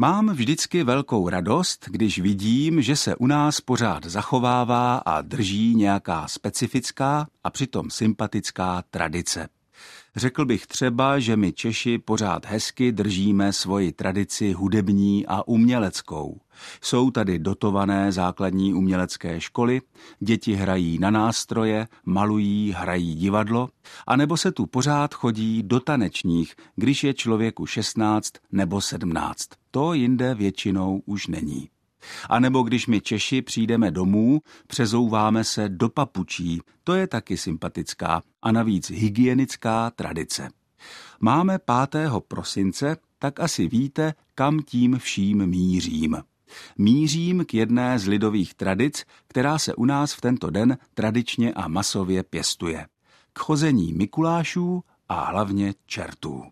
Mám vždycky velkou radost, když vidím, že se u nás pořád zachovává a drží nějaká specifická a přitom sympatická tradice. Řekl bych třeba, že my Češi pořád hezky držíme svoji tradici hudební a uměleckou. Jsou tady dotované základní umělecké školy, děti hrají na nástroje, malují, hrají divadlo, anebo se tu pořád chodí do tanečních, když je člověku 16 nebo 17. To jinde většinou už není. A nebo když my Češi přijdeme domů, přezouváme se do papučí, to je taky sympatická a navíc hygienická tradice. Máme 5. prosince, tak asi víte, kam tím vším mířím. Mířím k jedné z lidových tradic, která se u nás v tento den tradičně a masově pěstuje. K chození Mikulášů a hlavně čertů.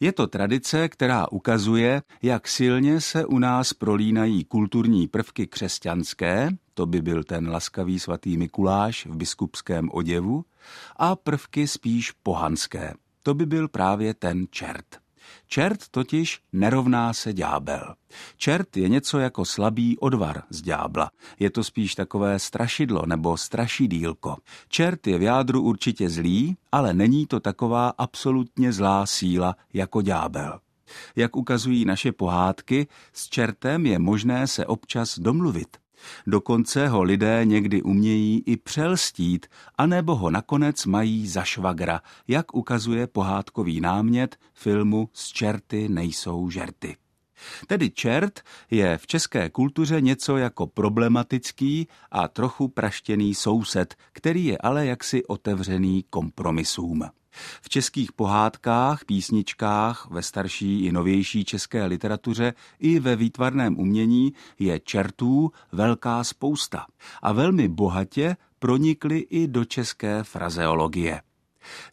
Je to tradice, která ukazuje, jak silně se u nás prolínají kulturní prvky křesťanské, to by byl ten laskavý svatý Mikuláš v biskupském oděvu, a prvky spíš pohanské, to by byl právě ten čert. Čert totiž nerovná se ďábel. Čert je něco jako slabý odvar z ďábla. Je to spíš takové strašidlo nebo strašidílko. Čert je v jádru určitě zlý, ale není to taková absolutně zlá síla jako ďábel. Jak ukazují naše pohádky, s čertem je možné se občas domluvit. Dokonce ho lidé někdy umějí i přelstít, anebo ho nakonec mají za švagra, jak ukazuje pohádkový námět filmu Z čerty nejsou žerty. Tedy čert je v české kultuře něco jako problematický a trochu praštěný soused, který je ale jaksi otevřený kompromisům. V českých pohádkách, písničkách, ve starší i novější české literatuře i ve výtvarném umění je čertů velká spousta a velmi bohatě pronikly i do české frazeologie.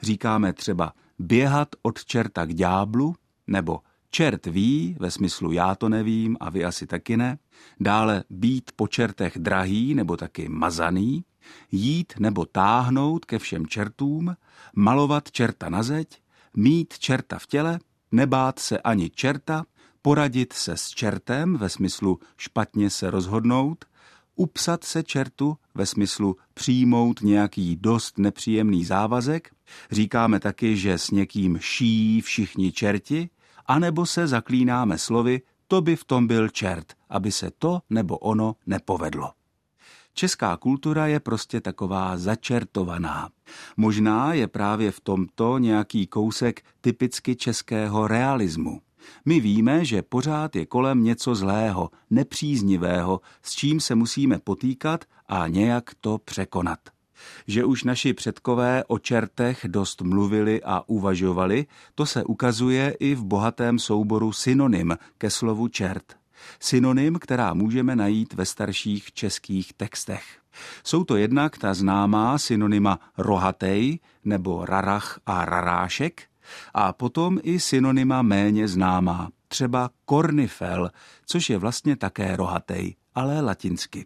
Říkáme třeba běhat od čerta k ďáblu nebo čert ví, ve smyslu já to nevím a vy asi taky ne, dále být po čertech drahý nebo taky mazaný, jít nebo táhnout ke všem čertům, malovat čerta na zeď, mít čerta v těle, nebát se ani čerta, poradit se s čertem ve smyslu špatně se rozhodnout, upsat se čertu ve smyslu přijmout nějaký dost nepříjemný závazek, říkáme taky, že s někým ší všichni čerti, anebo se zaklínáme slovy, to by v tom byl čert, aby se to nebo ono nepovedlo. Česká kultura je prostě taková začertovaná. Možná je právě v tomto nějaký kousek typicky českého realismu. My víme, že pořád je kolem něco zlého, nepříznivého, s čím se musíme potýkat a nějak to překonat. Že už naši předkové o čertech dost mluvili a uvažovali, to se ukazuje i v bohatém souboru synonym ke slovu čert synonym, která můžeme najít ve starších českých textech. Jsou to jednak ta známá synonyma rohatej nebo rarach a rarášek a potom i synonyma méně známá, třeba kornifel, což je vlastně také rohatej, ale latinsky.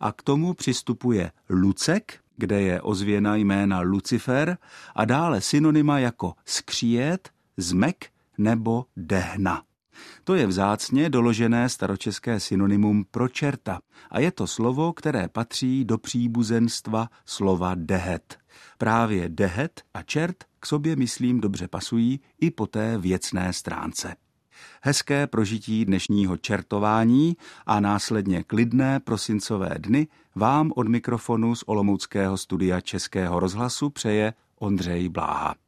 A k tomu přistupuje lucek, kde je ozvěna jména Lucifer a dále synonyma jako skříjet, zmek nebo dehna. To je vzácně doložené staročeské synonymum pro čerta a je to slovo, které patří do příbuzenstva slova dehet. Právě dehet a čert k sobě, myslím, dobře pasují i po té věcné stránce. Hezké prožití dnešního čertování a následně klidné prosincové dny vám od mikrofonu z Olomouckého studia Českého rozhlasu přeje Ondřej Bláha.